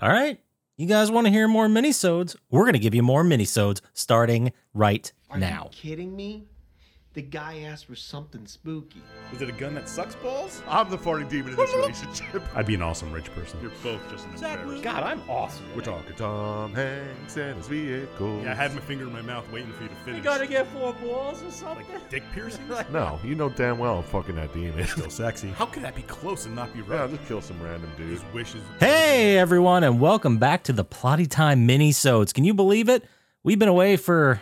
All right. You guys want to hear more minisodes? We're going to give you more minisodes starting right now. Are now. you kidding me? The guy asked for something spooky. Is it a gun that sucks balls? I'm the farting demon in this relationship. I'd be an awesome rich person. You're both just an embarrassment. God, I'm awesome. We're talking Tom Hanks and his vehicle. Yeah, I had my finger in my mouth waiting for you to finish. You gotta get four balls or something. like dick piercings? No, you know damn well I'm fucking that demon. Still sexy. How could that be close and not be yeah, right? just kill some random dude. His wishes. Hey, everyone, and welcome back to the Plotty Time minisodes. Can you believe it? We've been away for,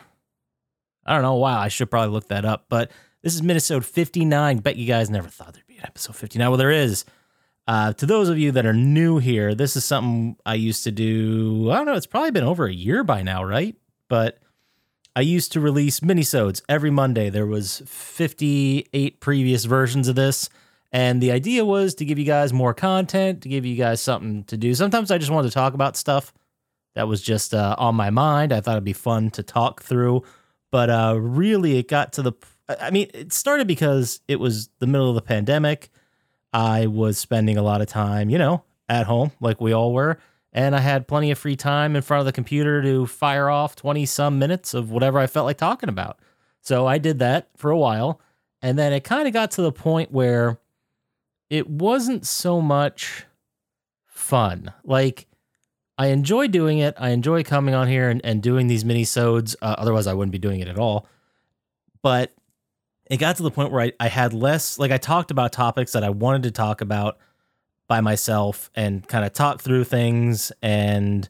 I don't know, while. I should probably look that up, but this is minisode 59. Bet you guys never thought there'd be an episode 59. Well, there is. Uh, to those of you that are new here, this is something I used to do. I don't know, it's probably been over a year by now, right? But I used to release minisodes every Monday. There was 58 previous versions of this. And the idea was to give you guys more content, to give you guys something to do. Sometimes I just wanted to talk about stuff that was just uh, on my mind. I thought it'd be fun to talk through. But uh, really, it got to the. I mean, it started because it was the middle of the pandemic. I was spending a lot of time, you know, at home, like we all were. And I had plenty of free time in front of the computer to fire off 20 some minutes of whatever I felt like talking about. So I did that for a while. And then it kind of got to the point where it wasn't so much fun. Like, I enjoy doing it. I enjoy coming on here and, and doing these mini-sodes. Uh, otherwise, I wouldn't be doing it at all. But it got to the point where I, I had less, like, I talked about topics that I wanted to talk about by myself and kind of talk through things. And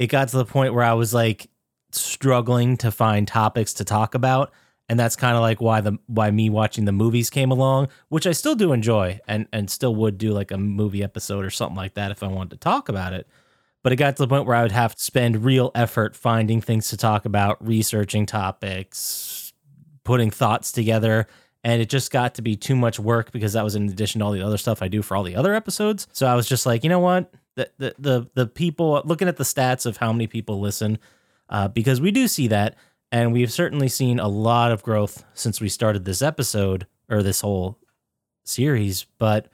it got to the point where I was like struggling to find topics to talk about. And that's kind of like why the why me watching the movies came along, which I still do enjoy and and still would do like a movie episode or something like that if I wanted to talk about it. But it got to the point where I would have to spend real effort finding things to talk about, researching topics, putting thoughts together. And it just got to be too much work because that was in addition to all the other stuff I do for all the other episodes. So I was just like, you know what? The the the, the people looking at the stats of how many people listen, uh, because we do see that, and we've certainly seen a lot of growth since we started this episode or this whole series. But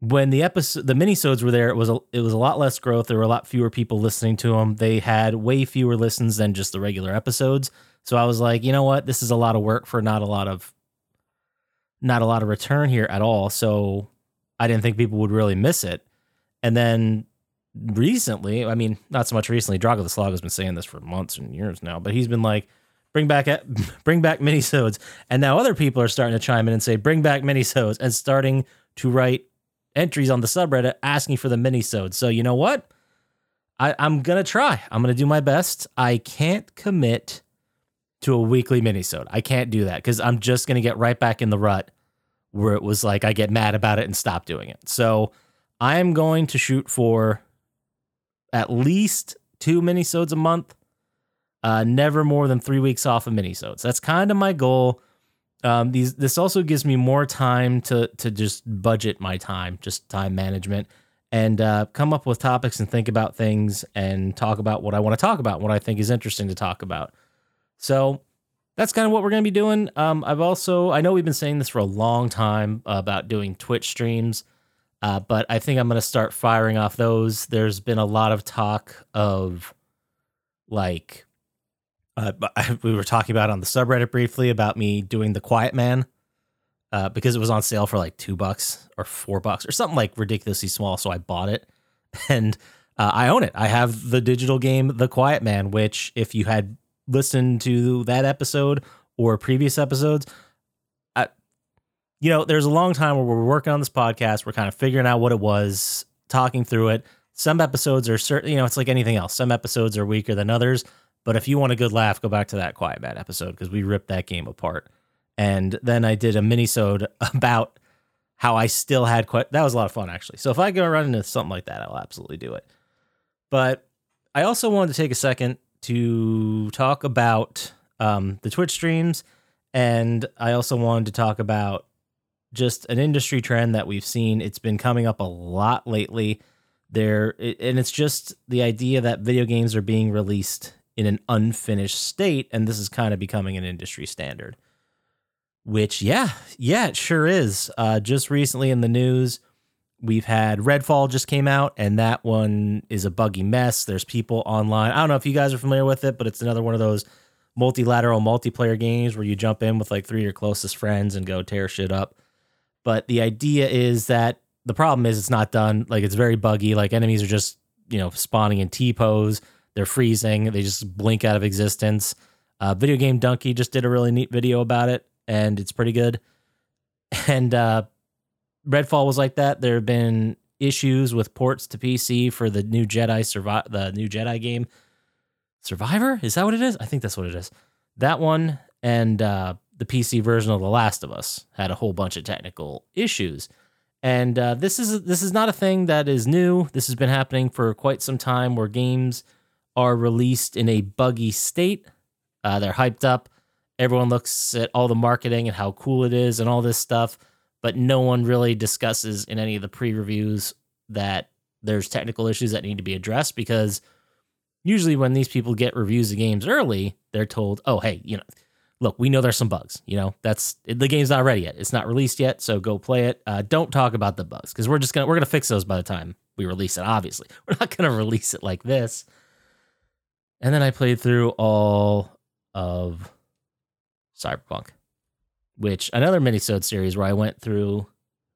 when the episode the minisodes were there it was a, it was a lot less growth. There were a lot fewer people listening to them they had way fewer listens than just the regular episodes. So i was like you know what? This is a lot of work for not a lot of not a lot of return here at all. So i didn't think people would really miss it. And then recently i mean not so much recently drago the slog has been saying this for months and years now but he's been like bring back bring back minisodes. And now other people are starting to chime in and say bring back minisodes and starting to write entries on the subreddit asking for the minisodes. So you know what? I, I'm gonna try. I'm gonna do my best. I can't commit to a weekly minisode. I can't do that because I'm just gonna get right back in the rut where it was like I get mad about it and stop doing it. So I am going to shoot for at least two minisodes a month. Uh, never more than three weeks off of minisodes. That's kind of my goal um, these this also gives me more time to to just budget my time, just time management, and uh, come up with topics and think about things and talk about what I want to talk about, what I think is interesting to talk about. So that's kind of what we're going to be doing. Um, I've also I know we've been saying this for a long time about doing Twitch streams, uh, but I think I'm going to start firing off those. There's been a lot of talk of like uh, we were talking about on the subreddit briefly about me doing the Quiet Man uh, because it was on sale for like two bucks or four bucks or something like ridiculously small. So I bought it and uh, I own it. I have the digital game The Quiet Man, which if you had listened to that episode or previous episodes, I, you know, there's a long time where we're working on this podcast. We're kind of figuring out what it was, talking through it. Some episodes are certain, you know, it's like anything else. Some episodes are weaker than others. But if you want a good laugh, go back to that Quiet Bad episode because we ripped that game apart. And then I did a minisode about how I still had that was a lot of fun actually. So if I go run into something like that, I'll absolutely do it. But I also wanted to take a second to talk about um, the Twitch streams, and I also wanted to talk about just an industry trend that we've seen. It's been coming up a lot lately. There, and it's just the idea that video games are being released in an unfinished state, and this is kind of becoming an industry standard. Which, yeah, yeah, it sure is. Uh, just recently in the news, we've had Redfall just came out, and that one is a buggy mess. There's people online. I don't know if you guys are familiar with it, but it's another one of those multilateral multiplayer games where you jump in with like three of your closest friends and go tear shit up. But the idea is that the problem is it's not done. Like it's very buggy. Like enemies are just, you know, spawning in T pose. They're freezing. They just blink out of existence. Uh, Videogamedunkey just did a really neat video about it, and it's pretty good. And uh, Redfall was like that. There have been issues with ports to PC for the new Jedi survive the new Jedi game. Survivor? Is that what it is? I think that's what it is. That one and uh, the PC version of The Last of Us had a whole bunch of technical issues. And uh, this is this is not a thing that is new. This has been happening for quite some time, where games are released in a buggy state. Uh, they're hyped up. Everyone looks at all the marketing and how cool it is and all this stuff, but no one really discusses in any of the pre-reviews that there's technical issues that need to be addressed because usually when these people get reviews of games early, they're told, "Oh, hey, you know, look, we know there's some bugs. You know, that's the game's not ready yet. It's not released yet, so go play it. Uh, don't talk about the bugs because we're just gonna we're gonna fix those by the time we release it. Obviously, we're not gonna release it like this." And then I played through all of Cyberpunk, which another minisode series where I went through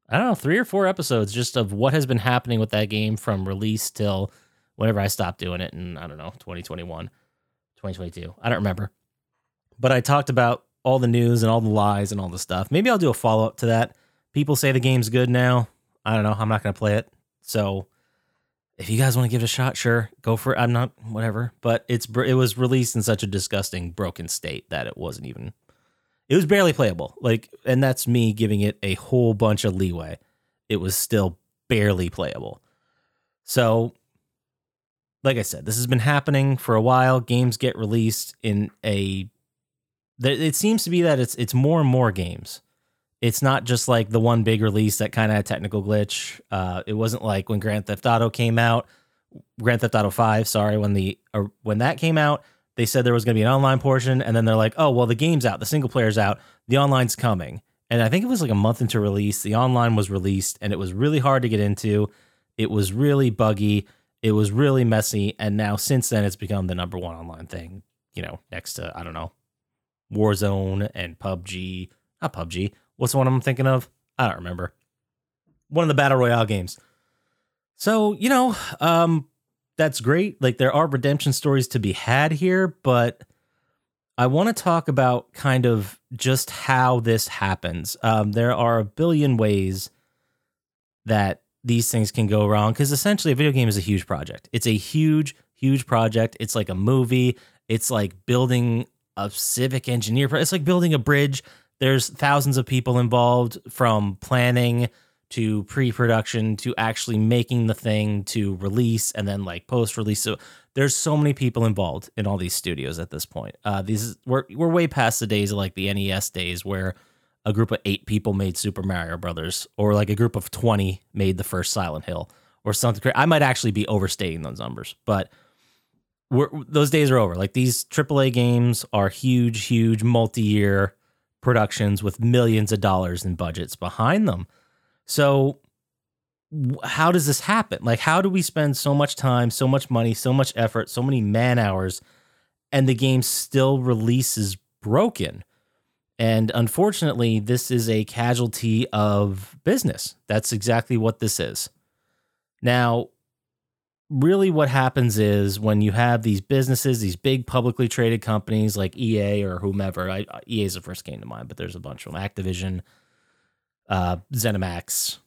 I don't know three or four episodes just of what has been happening with that game from release till whenever I stopped doing it in I don't know 2021, 2022. I don't remember, but I talked about all the news and all the lies and all the stuff. Maybe I'll do a follow up to that. People say the game's good now. I don't know. I'm not gonna play it, so if you guys want to give it a shot, sure, go for it. I'm not whatever, but it's it was released in such a disgusting, broken state that it wasn't even. It was barely playable. Like, and that's me giving it a whole bunch of leeway. It was still barely playable. So, like I said, this has been happening for a while. Games get released in a. It seems to be that it's it's more and more games it's not just like the one big release that kind of had technical glitch. Uh, it wasn't like when Grand Theft Auto came out, Grand Theft Auto Five. Sorry, when the uh, when that came out, they said there was going to be an online portion, and then they're like, "Oh, well, the game's out, the single player's out, the online's coming." And I think it was like a month into release, the online was released, and it was really hard to get into. It was really buggy. It was really messy, and now since then, it's become the number one online thing. You know, next to I don't know, Warzone and PUBG. Not PUBG. What's the one I'm thinking of? I don't remember. One of the battle royale games. So, you know, um, that's great. Like there are redemption stories to be had here, but I want to talk about kind of just how this happens. Um, there are a billion ways that these things can go wrong because essentially a video game is a huge project. It's a huge, huge project. It's like a movie. It's like building a civic engineer. It's like building a bridge. There's thousands of people involved from planning to pre-production to actually making the thing to release and then like post-release. So there's so many people involved in all these studios at this point. Uh, these we're we're way past the days of like the NES days where a group of eight people made Super Mario Brothers, or like a group of twenty made the first Silent Hill, or something. I might actually be overstating those numbers, but we're, those days are over. Like these AAA games are huge, huge multi-year productions with millions of dollars in budgets behind them. So how does this happen? Like how do we spend so much time, so much money, so much effort, so many man hours and the game still releases broken? And unfortunately, this is a casualty of business. That's exactly what this is. Now, really what happens is when you have these businesses, these big publicly traded companies like EA or whomever, I, EA is the first came to mind, but there's a bunch of them, Activision, uh, ZeniMax,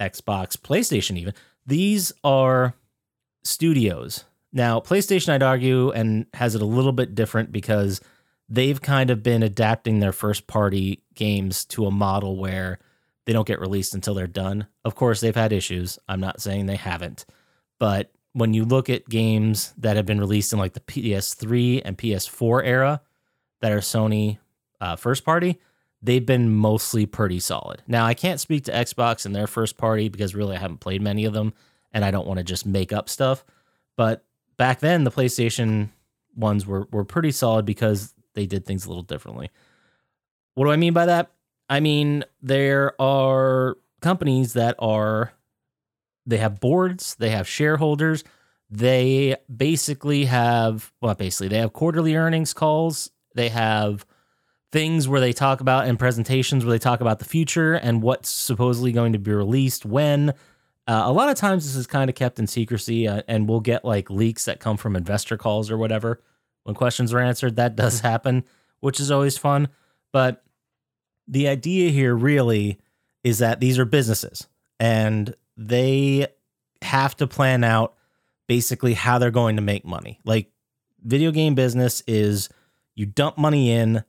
Xbox, PlayStation, even. These are studios. Now, PlayStation, I'd argue, and has it a little bit different because they've kind of been adapting their first party games to a model where they don't get released until they're done. Of course, they've had issues. I'm not saying they haven't. But when you look at games that have been released in like the PS3 and PS4 era that are Sony uh, first party, they've been mostly pretty solid. Now, I can't speak to Xbox and their first party because really I haven't played many of them and I don't want to just make up stuff. But back then, the PlayStation ones were, were pretty solid because they did things a little differently. What do I mean by that? I mean, there are companies that are they have boards, they have shareholders, they basically have well, basically they have quarterly earnings calls, they have things where they talk about and presentations where they talk about the future and what's supposedly going to be released when. Uh, a lot of times this is kind of kept in secrecy, uh, and we'll get like leaks that come from investor calls or whatever when questions are answered. That does happen, which is always fun. But the idea here really is that these are businesses and they have to plan out basically how they're going to make money. Like video game business is you dump money in,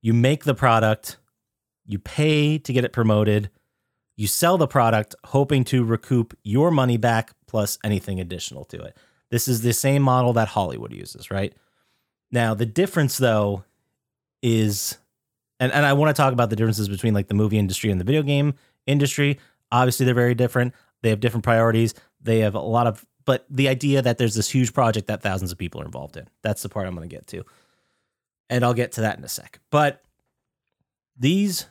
you make the product, you pay to get it promoted, you sell the product hoping to recoup your money back plus anything additional to it. This is the same model that Hollywood uses, right? Now, the difference though is and, and I want to talk about the differences between like the movie industry and the video game industry. Obviously, they're very different. They have different priorities. They have a lot of, but the idea that there's this huge project that thousands of people are involved in. That's the part I'm going to get to. And I'll get to that in a sec. But these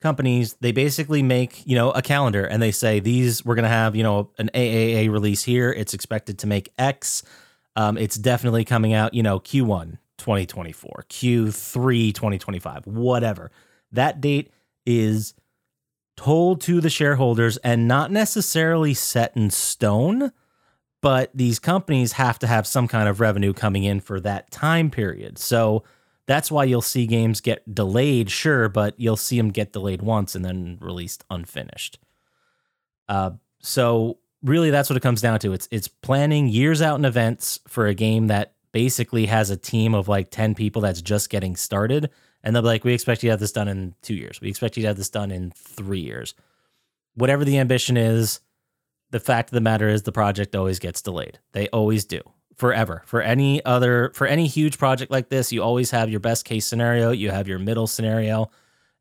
companies, they basically make, you know, a calendar and they say these, we're going to have, you know, an AAA release here. It's expected to make X. Um, it's definitely coming out, you know, Q1 2024, Q3 2025, whatever. That date is told to the shareholders and not necessarily set in stone, but these companies have to have some kind of revenue coming in for that time period. So that's why you'll see games get delayed, sure, but you'll see them get delayed once and then released unfinished. Uh, so really, that's what it comes down to. It's it's planning years out in events for a game that basically has a team of like 10 people that's just getting started. And they'll be like, we expect you to have this done in two years. We expect you to have this done in three years. Whatever the ambition is, the fact of the matter is the project always gets delayed. They always do. Forever. For any other for any huge project like this, you always have your best case scenario, you have your middle scenario,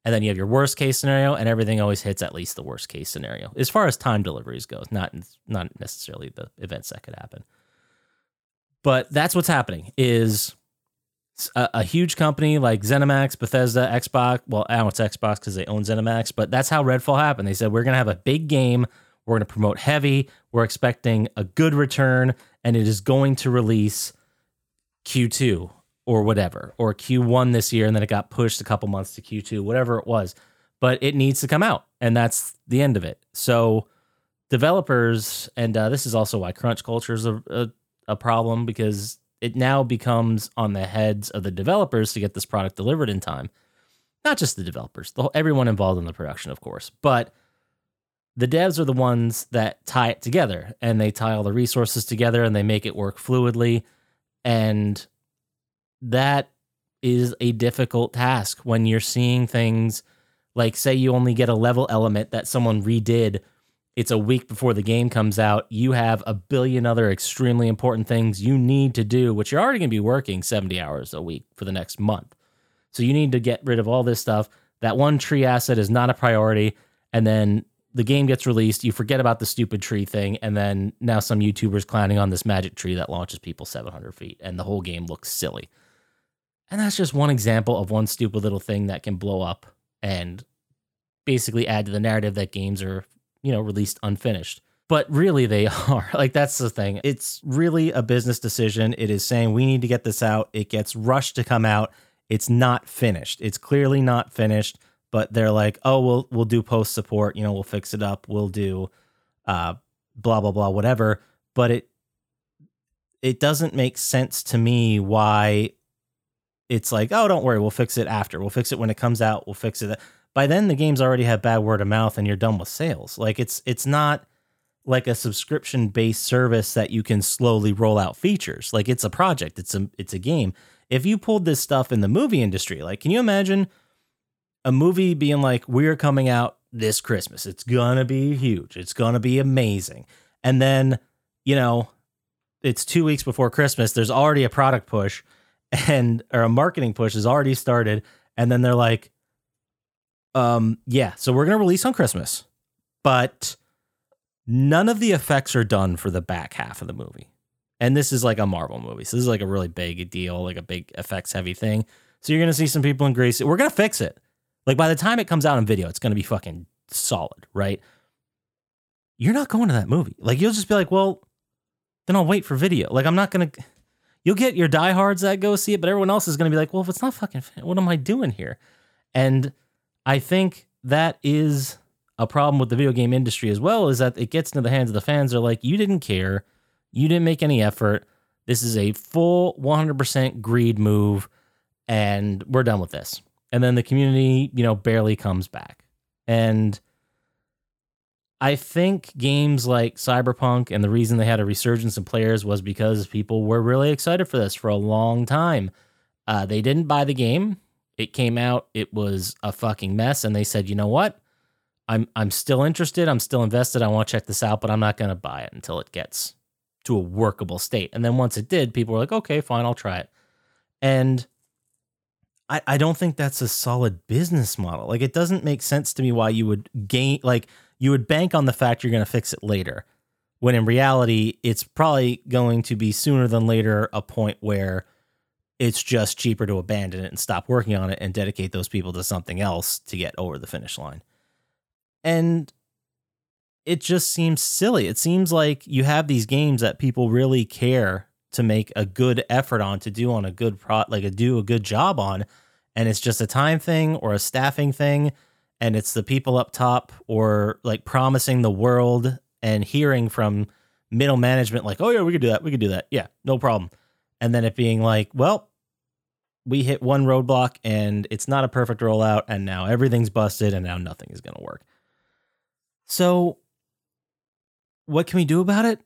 and then you have your worst case scenario, and everything always hits at least the worst case scenario. As far as time deliveries goes, not not necessarily the events that could happen. But that's what's happening is a, a, huge company like ZeniMax, Bethesda, Xbox. Well, I don't know it's Xbox because they own ZeniMax, but that's how Redfall happened. They said we're going to have a big game. We're going to promote heavy. We're expecting a good return, and it is going to release Q2 or whatever, or Q1 this year, and then it got pushed a couple months to Q2, whatever it was. But it needs to come out, and that's the end of it. So developers, and uh, this is also why crunch culture is a, a a problem because it now becomes on the heads of the developers to get this product delivered in time. Not just the developers, the whole, everyone involved in the production, of course, but the devs are the ones that tie it together and they tie all the resources together and they make it work fluidly. And that is a difficult task when you're seeing things like, say, you only get a level element that someone redid it's a week before the game comes out. You have a billion other extremely important things you need to do, which you're already going to be working 70 hours a week for the next month. So you need to get rid of all this stuff. That one tree asset is not a priority. And then the game gets released, you forget about the stupid tree thing, and then now some YouTubers clowning on this magic tree that launches people 700 feet, and the whole game looks silly. And that's just one example of one stupid little thing that can blow up and basically add to the narrative that games are you know, released unfinished. But really, they are. Like, that's the thing. It's really a business decision. It is saying we need to get this out. It gets rushed to come out. It's not finished. It's clearly not finished, but they're like, oh, we'll, we'll do post support. You know, we'll fix it up. We'll do uh, blah, blah, blah, whatever. But it, it doesn't make sense to me why it's like, oh, don't worry, we'll fix it after. We'll fix it when it comes out. We'll fix it by then the games already have bad word of mouth and you're done with sales. Like it's it's not like a subscription based service that you can slowly roll out features. Like it's a project, it's a it's a game. If you pulled this stuff in the movie industry, like can you imagine a movie being like we're coming out this Christmas. It's going to be huge. It's going to be amazing. And then, you know, it's 2 weeks before Christmas, there's already a product push and or a marketing push has already started and then they're like um, yeah, so we're gonna release on Christmas, but none of the effects are done for the back half of the movie. And this is like a Marvel movie, so this is like a really big deal, like a big effects heavy thing. So you're gonna see some people in Gracie. We're gonna fix it. Like by the time it comes out in video, it's gonna be fucking solid, right? you're not going to that movie. Like you'll just be like, well, then I'll wait for video. Like I'm not gonna. You'll get your diehards that go see it, but everyone else is gonna be like, well, if it's not fucking, what am I doing here? And I think that is a problem with the video game industry as well. Is that it gets into the hands of the fans. They're like, you didn't care, you didn't make any effort. This is a full 100% greed move, and we're done with this. And then the community, you know, barely comes back. And I think games like Cyberpunk and the reason they had a resurgence in players was because people were really excited for this for a long time. Uh, they didn't buy the game. It came out, it was a fucking mess, and they said, you know what? I'm I'm still interested. I'm still invested. I want to check this out, but I'm not going to buy it until it gets to a workable state. And then once it did, people were like, okay, fine, I'll try it. And I, I don't think that's a solid business model. Like it doesn't make sense to me why you would gain like you would bank on the fact you're going to fix it later. When in reality, it's probably going to be sooner than later a point where it's just cheaper to abandon it and stop working on it and dedicate those people to something else to get over the finish line. And it just seems silly. It seems like you have these games that people really care to make a good effort on to do on a good pro like a do a good job on and it's just a time thing or a staffing thing and it's the people up top or like promising the world and hearing from middle management like oh yeah we could do that we could do that yeah no problem and then it being like well we hit one roadblock and it's not a perfect rollout and now everything's busted and now nothing is going to work so what can we do about it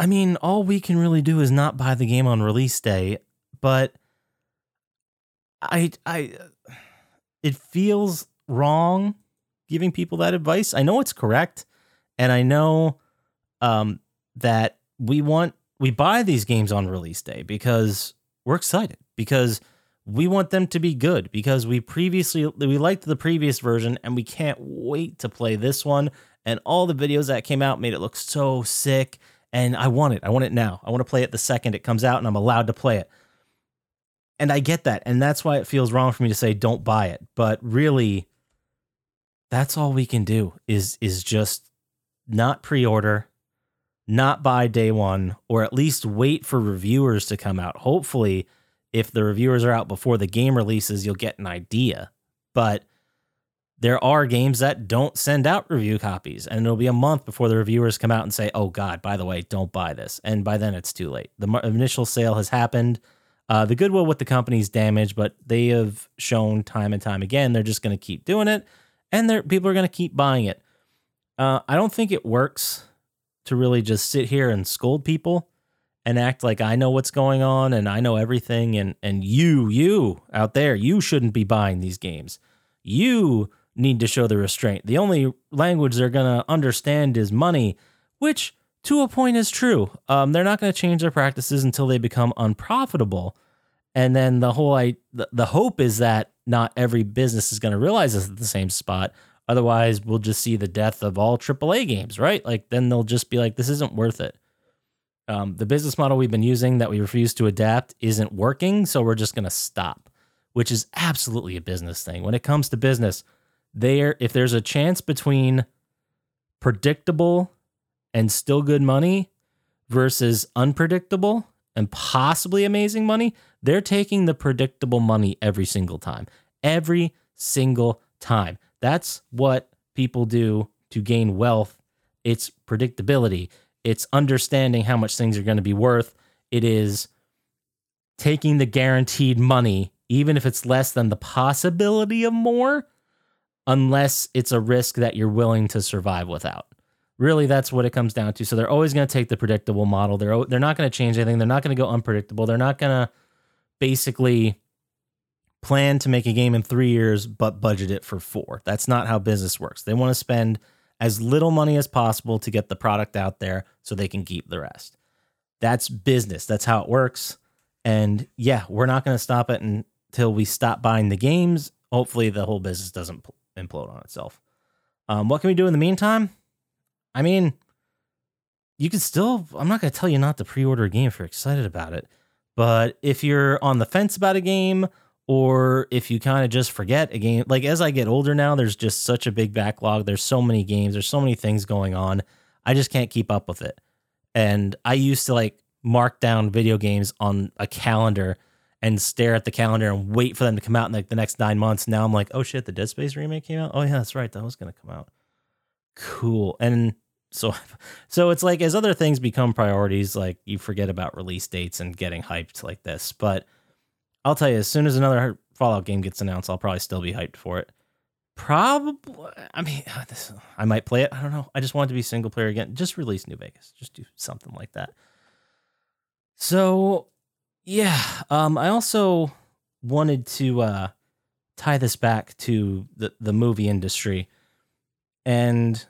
I mean, all we can really do is not buy the game on release day, but I I it feels wrong giving people that advice. I know it's correct, and I know um that we want we buy these games on release day because we're excited because we want them to be good because we previously we liked the previous version and we can't wait to play this one and all the videos that came out made it look so sick and I want it. I want it now. I want to play it the second it comes out and I'm allowed to play it. And I get that. And that's why it feels wrong for me to say don't buy it. But really that's all we can do is is just not pre-order, not buy day 1 or at least wait for reviewers to come out. Hopefully if the reviewers are out before the game releases, you'll get an idea. But there are games that don't send out review copies and it'll be a month before the reviewers come out and say oh god by the way don't buy this. And by then it's too late. The initial sale has happened. Uh, the goodwill with the company's damaged but they have shown time and time again they're just going to keep doing it and people are going to keep buying it. Uh, i don't think it works to really just sit here and scold people and act like i know what's going on and i know everything and and you you out there you shouldn't be buying these games you need to show the restraint. The only language they're going to understand is money, which to a point is true. Um, they're not going to change their practices until they become unprofitable. And then the whole I, the, the hope is that not every business is going to realize this at the same spot. Otherwise, we'll just see the death of all AAA games, right? Like then they'll just be like, this isn't worth it. Um, the business model we've been using that we refuse to adapt isn't working, so we're just going to stop, which is absolutely a business thing. When it comes to business, there if there's a chance between predictable and still good money versus unpredictable and possibly amazing money, they're taking the predictable money every single time. Every single time. That's what people do to gain wealth. It's predictability. It's understanding how much things are going to be worth. It is taking the guaranteed money, even if it's less than the possibility of more, unless it's a risk that you're willing to survive without. Really, that's what it comes down to. So they're always going to take the predictable model. They're they're not going to change anything. They're not going to go unpredictable. They're not going to basically plan to make a game in 3 years but budget it for 4. That's not how business works. They want to spend as little money as possible to get the product out there so they can keep the rest. That's business. That's how it works. And yeah, we're not going to stop it until we stop buying the games. Hopefully the whole business doesn't implode on itself. Um, what can we do in the meantime? I mean, you can still, I'm not going to tell you not to pre order a game if you're excited about it. But if you're on the fence about a game, or if you kind of just forget a game, like as I get older now, there's just such a big backlog. There's so many games, there's so many things going on. I just can't keep up with it. And I used to like mark down video games on a calendar and stare at the calendar and wait for them to come out in like the next nine months. Now I'm like, oh shit, the Dead Space remake came out. Oh yeah, that's right, that was gonna come out. Cool. And so, so it's like as other things become priorities, like you forget about release dates and getting hyped like this. But I'll tell you, as soon as another Fallout game gets announced, I'll probably still be hyped for it. Probably, I mean, this, I might play it. I don't know. I just want to be single player again. Just release New Vegas. Just do something like that. So, yeah. Um, I also wanted to uh, tie this back to the the movie industry, and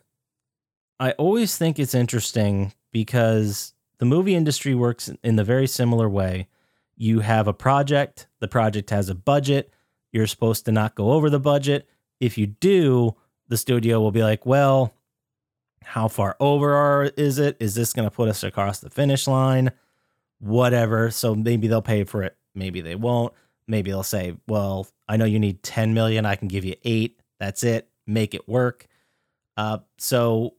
I always think it's interesting because the movie industry works in the very similar way. You have a project, the project has a budget, you're supposed to not go over the budget. If you do, the studio will be like, well, how far over are, is it? Is this going to put us across the finish line? Whatever. So maybe they'll pay for it. Maybe they won't. Maybe they'll say, well, I know you need 10 million. I can give you eight. That's it. Make it work. Uh, so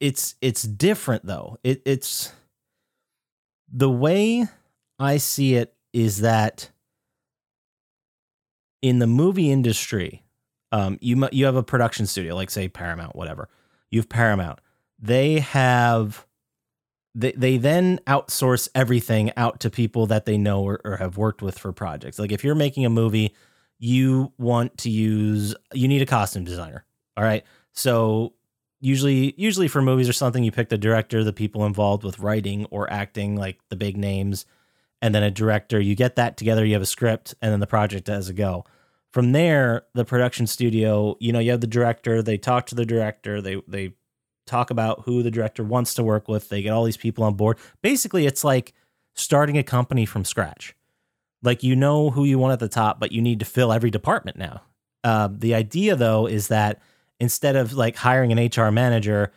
it's it's different though. It it's the way I see it is that in the movie industry, um, you you have a production studio, like say Paramount, whatever. You have Paramount. They have they they then outsource everything out to people that they know or, or have worked with for projects. Like if you're making a movie, you want to use you need a costume designer. All right. So usually usually for movies or something you pick the director the people involved with writing or acting like the big names and then a director. You get that together you have a script and then the project has a go. From there the production studio you know you have the director they talk to the director they they talk about who the director wants to work with they get all these people on board. Basically it's like starting a company from scratch. Like you know who you want at the top but you need to fill every department now. Uh, the idea though is that instead of like hiring an HR manager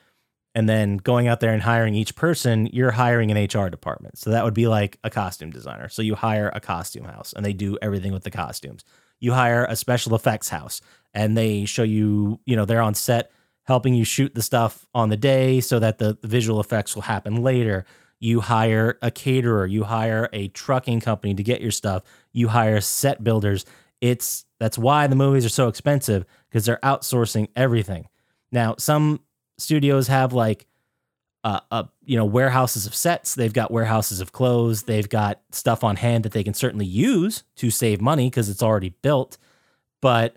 and then going out there and hiring each person, you're hiring an HR department. So that would be like a costume designer. So you hire a costume house and they do everything with the costumes. You hire a special effects house and they show you, you know, they're on set helping you shoot the stuff on the day so that the, visual effects will happen later. You hire a caterer, you hire a trucking company to get your stuff, you hire set builders. It's that's why the movies are so expensive because they're outsourcing everything. Now, some studios have like uh, uh, you know, warehouses of sets. They've got warehouses of clothes. They've got stuff on hand that they can certainly use to save money because it's already built. But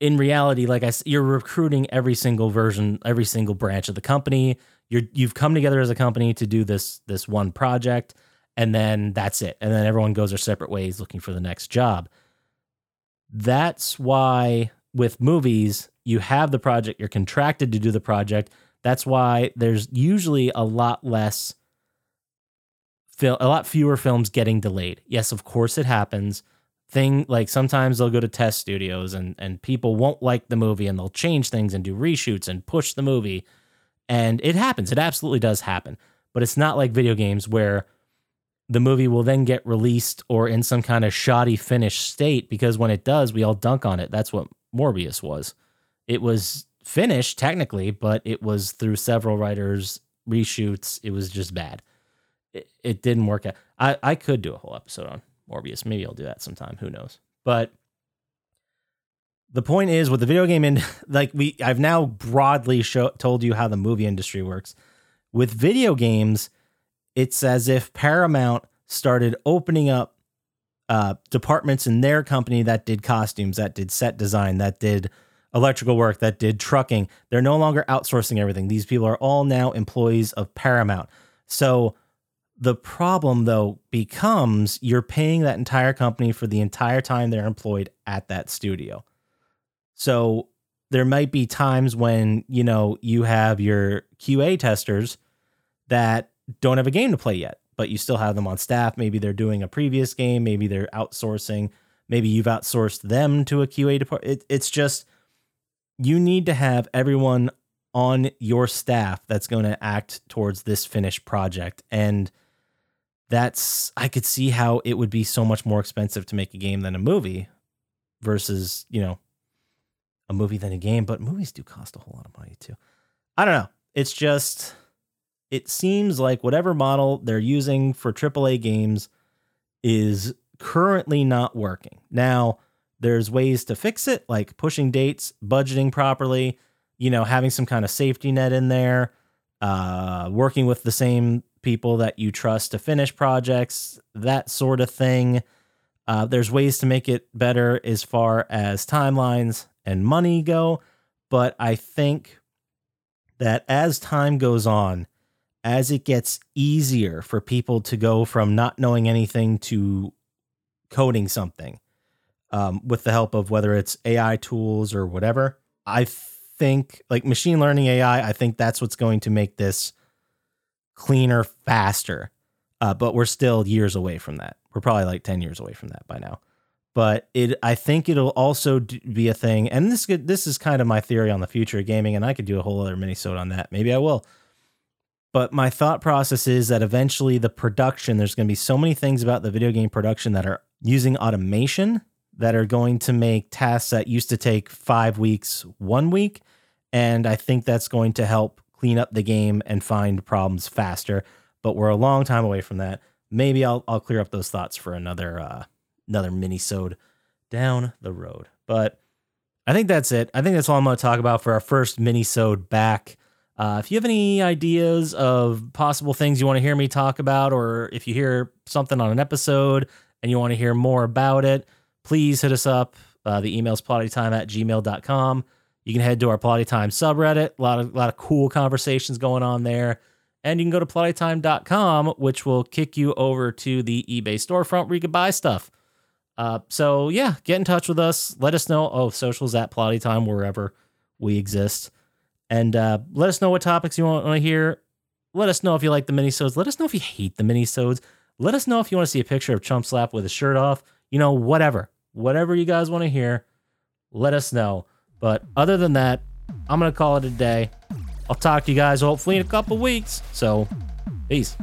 in reality, like i you're recruiting every single version, every single branch of the company. You're you've come together as a company to do this this one project, and then that's it. And then everyone goes their separate ways, looking for the next job. That's why with movies, you have the project, you're contracted to do the project. That's why there's usually a lot less a lot fewer films getting delayed. Yes, of course it happens. Thing like sometimes they'll go to test studios and and people won't like the movie and they'll change things and do reshoots and push the movie. And it happens. It absolutely does happen. But it's not like video games where the movie will then get released or in some kind of shoddy finished state because when it does, we all dunk on it. That's what Morbius was. It was finished technically, but it was through several writers, reshoots. It was just bad. It, it didn't work out. I, I could do a whole episode on Morbius. Maybe I'll do that sometime. Who knows? But the point is with the video game and like we I've now broadly show, told you how the movie industry works. With video games, it's as if Paramount started opening up uh, departments in their company that did costumes, that did set design, that did electrical work, that did trucking. They're no longer outsourcing everything. These people are all now employees of Paramount. So the problem, though, becomes you're paying that entire company for the entire time they're employed at that studio. So there might be times when, you know, you have your QA testers that don't have a game to play yet, but you still have them on staff. Maybe they're doing a previous game, maybe they're outsourcing, maybe you've outsourced them to a QA department. It, it's just you need to have everyone on your staff that's going to act towards this finished project and that's I could see how it would be so much more expensive to make a game than a movie versus, you know, a movie than a game, but movies do cost a whole lot of money too. I don't know. It's just it seems like whatever model they're using for AAA games is currently not working. Now, there's ways to fix it, like pushing dates, budgeting properly, you know, having some kind of safety net in there, uh, working with the same people that you trust to finish projects, that sort of thing. Uh, there's ways to make it better as far as timelines and money go, but I think that as time goes on, as it gets easier for people to go from not knowing anything to coding something um, with the help of whether it's AI tools or whatever, I think like machine learning AI, I think that's what's going to make this cleaner faster. Uh, but we're still years away from that. We're probably like 10 years away from that by now. But it, I think it'll also d- be a thing. And this, could- this is kind of my theory on the future of gaming. And I could do a whole other mini on that. Maybe I will. But my thought process is that eventually the production, there's going to be so many things about the video game production that are using automation that are going to make tasks that used to take five weeks, one week. And I think that's going to help clean up the game and find problems faster. But we're a long time away from that. Maybe I'll I'll clear up those thoughts for another uh another mini sode down the road. But I think that's it. I think that's all I'm going to talk about for our first mini sode back. Uh, if you have any ideas of possible things you want to hear me talk about, or if you hear something on an episode and you want to hear more about it, please hit us up. Uh, the email's plottytime at gmail.com. You can head to our Plotty Time subreddit. A lot of, lot of cool conversations going on there. And you can go to plottytime.com, which will kick you over to the eBay storefront where you can buy stuff. Uh, so, yeah, get in touch with us. Let us know. Oh, socials at Plotty Time, wherever we exist. And uh, let us know what topics you want to hear. Let us know if you like the minisodes. Let us know if you hate the minisodes. Let us know if you want to see a picture of Chump Slap with his shirt off. You know, whatever. Whatever you guys want to hear, let us know. But other than that, I'm going to call it a day. I'll talk to you guys hopefully in a couple weeks. So, peace.